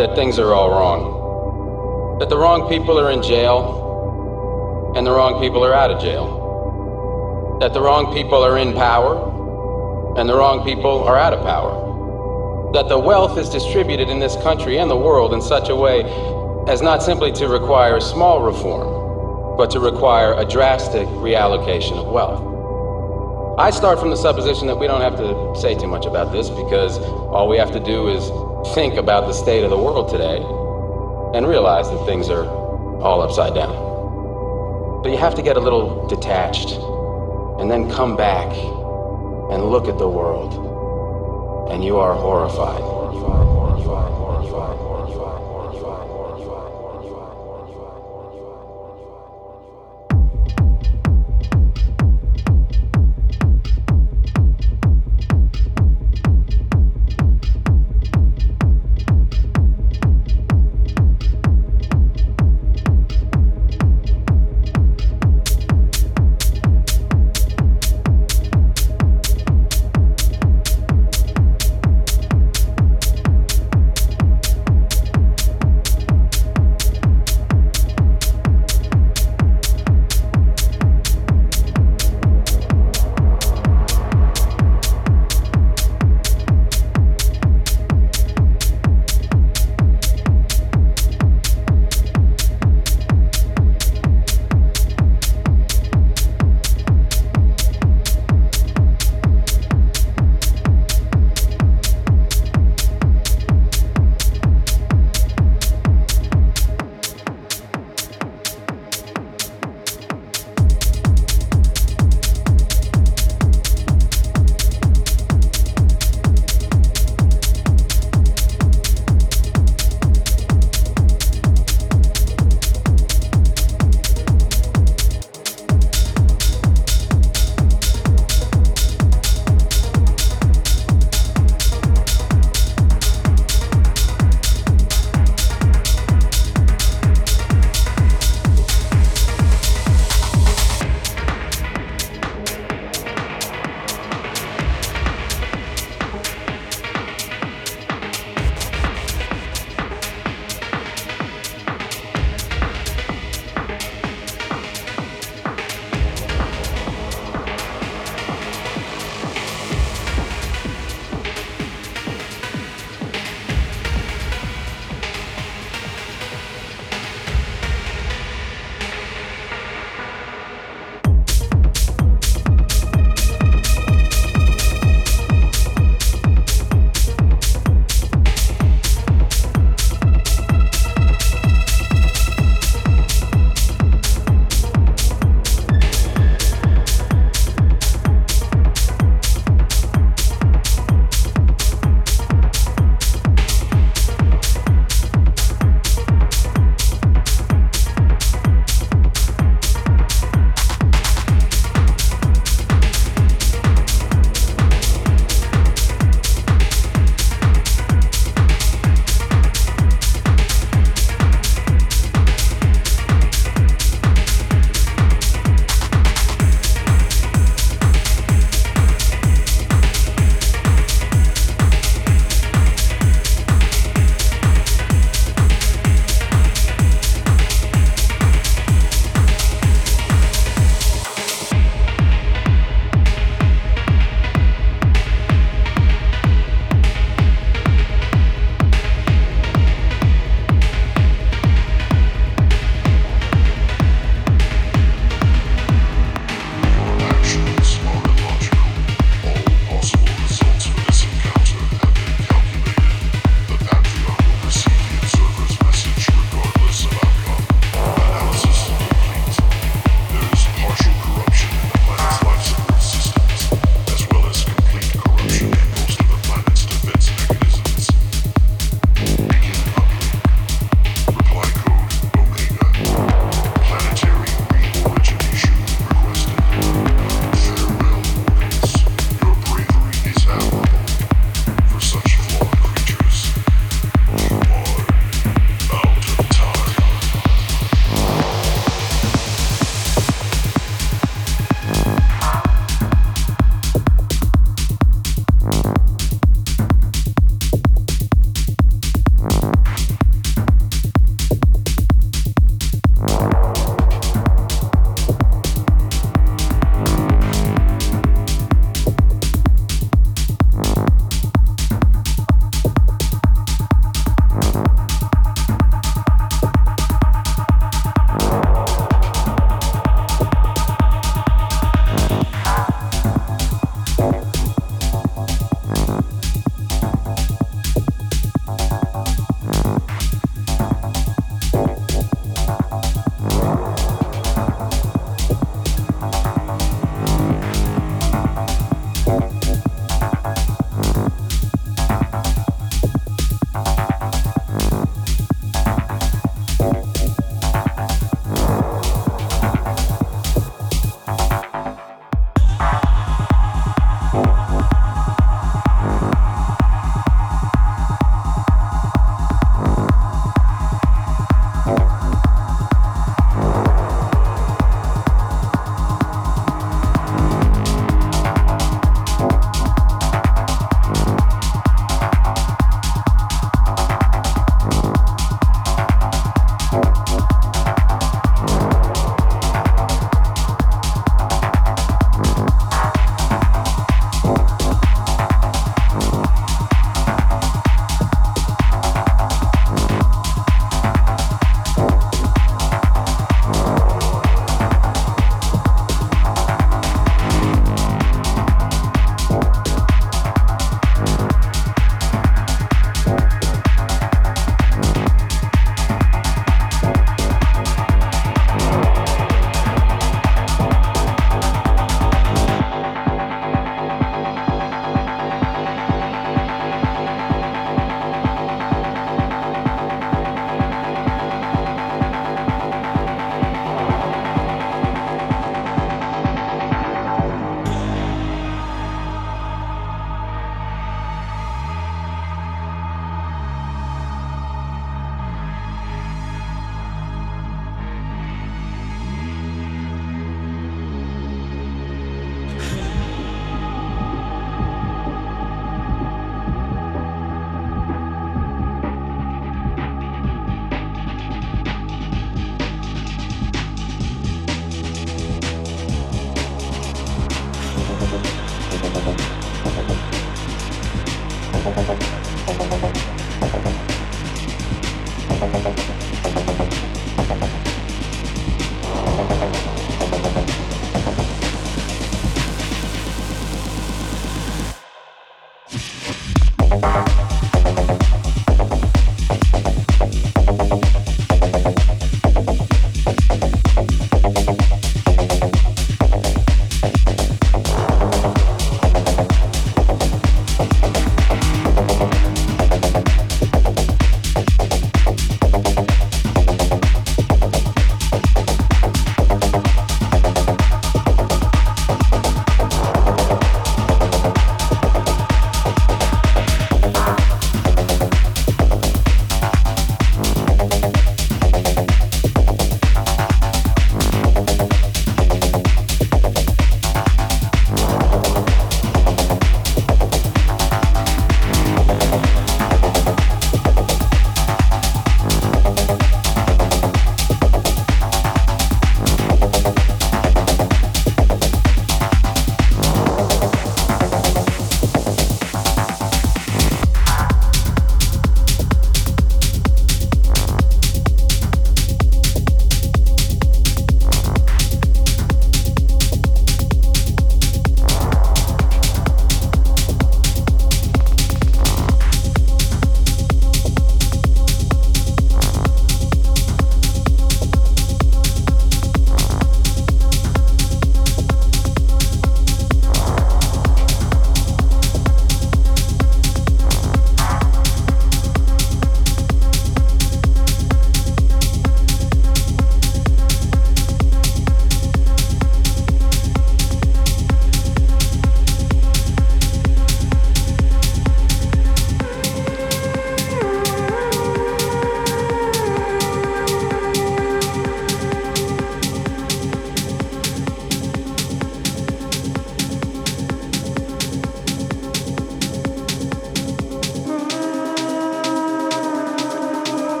that things are all wrong. That the wrong people are in jail and the wrong people are out of jail. That the wrong people are in power and the wrong people are out of power. That the wealth is distributed in this country and the world in such a way as not simply to require small reform, but to require a drastic reallocation of wealth. I start from the supposition that we don't have to say too much about this because all we have to do is think about the state of the world today and realize that things are all upside down. But you have to get a little detached and then come back and look at the world, and you are horrified.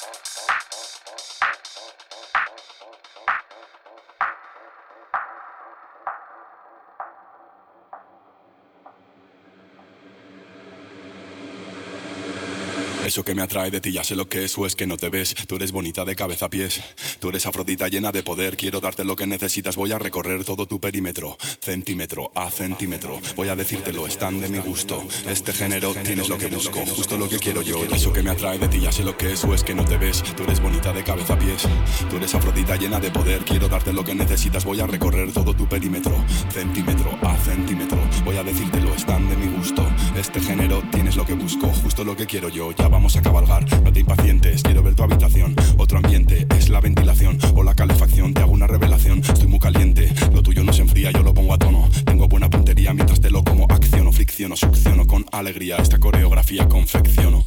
Thank you. Eso que me atrae de ti ya sé lo que es o es que no te ves. Tú eres bonita de cabeza a pies. Tú eres afrodita llena de poder. Quiero darte lo que necesitas. Voy a recorrer todo tu perímetro, centímetro a centímetro. Voy a decírtelo, están de mi gusto. Este género tienes lo que busco, justo lo que quiero yo. Eso que me atrae de ti ya sé lo que es o es que no te ves. Tú eres bonita de cabeza a pies. Tú eres afrodita llena de poder. Quiero darte lo que necesitas. Voy a recorrer todo tu perímetro, centímetro a centímetro. Voy a decírtelo, están de mi gusto. Este género tienes lo que busco, justo lo que quiero yo. Ya vamos a cabalgar, no te impacientes, quiero ver tu habitación. Otro ambiente es la ventilación o la calefacción. Te hago una revelación, estoy muy caliente. Lo tuyo no se enfría, yo lo pongo a tono. Tengo buena puntería mientras te lo como acciono, fricciono, succiono con alegría. Esta coreografía confecciono.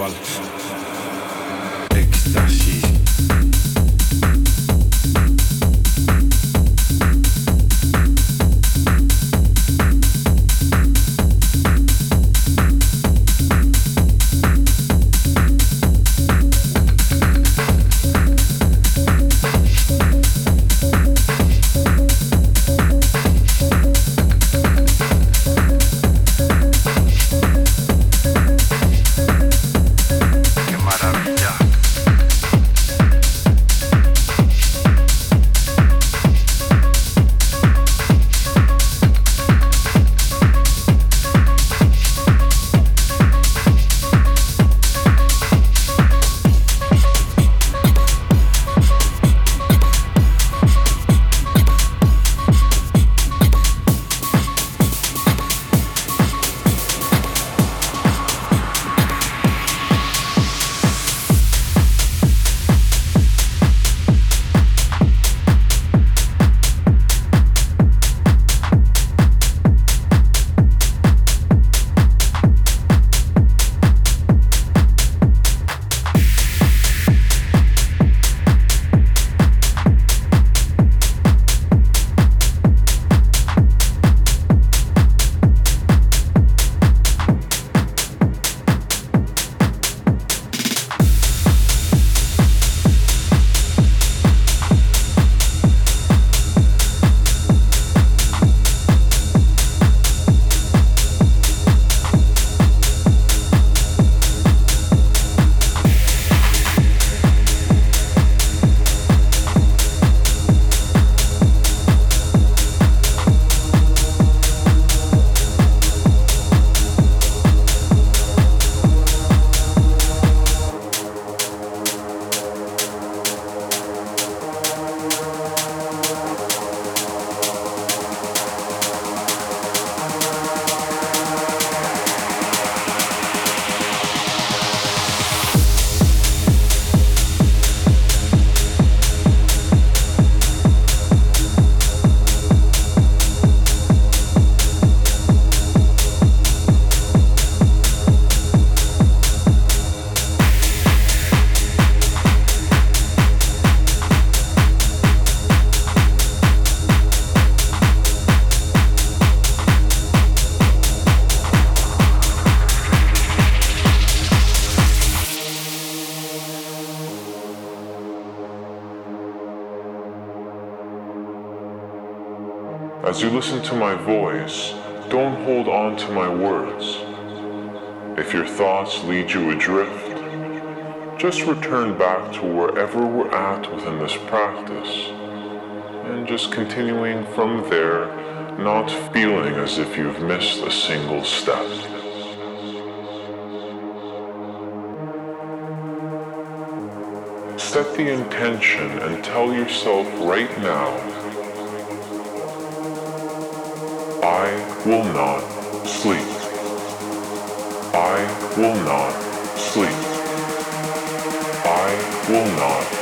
Maxwell. To my voice, don't hold on to my words. If your thoughts lead you adrift, just return back to wherever we're at within this practice. And just continuing from there, not feeling as if you've missed a single step. Set the intention and tell yourself right now, I will not sleep. I will not sleep. I will not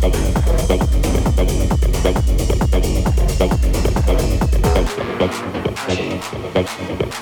Thank you.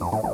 Oh, no.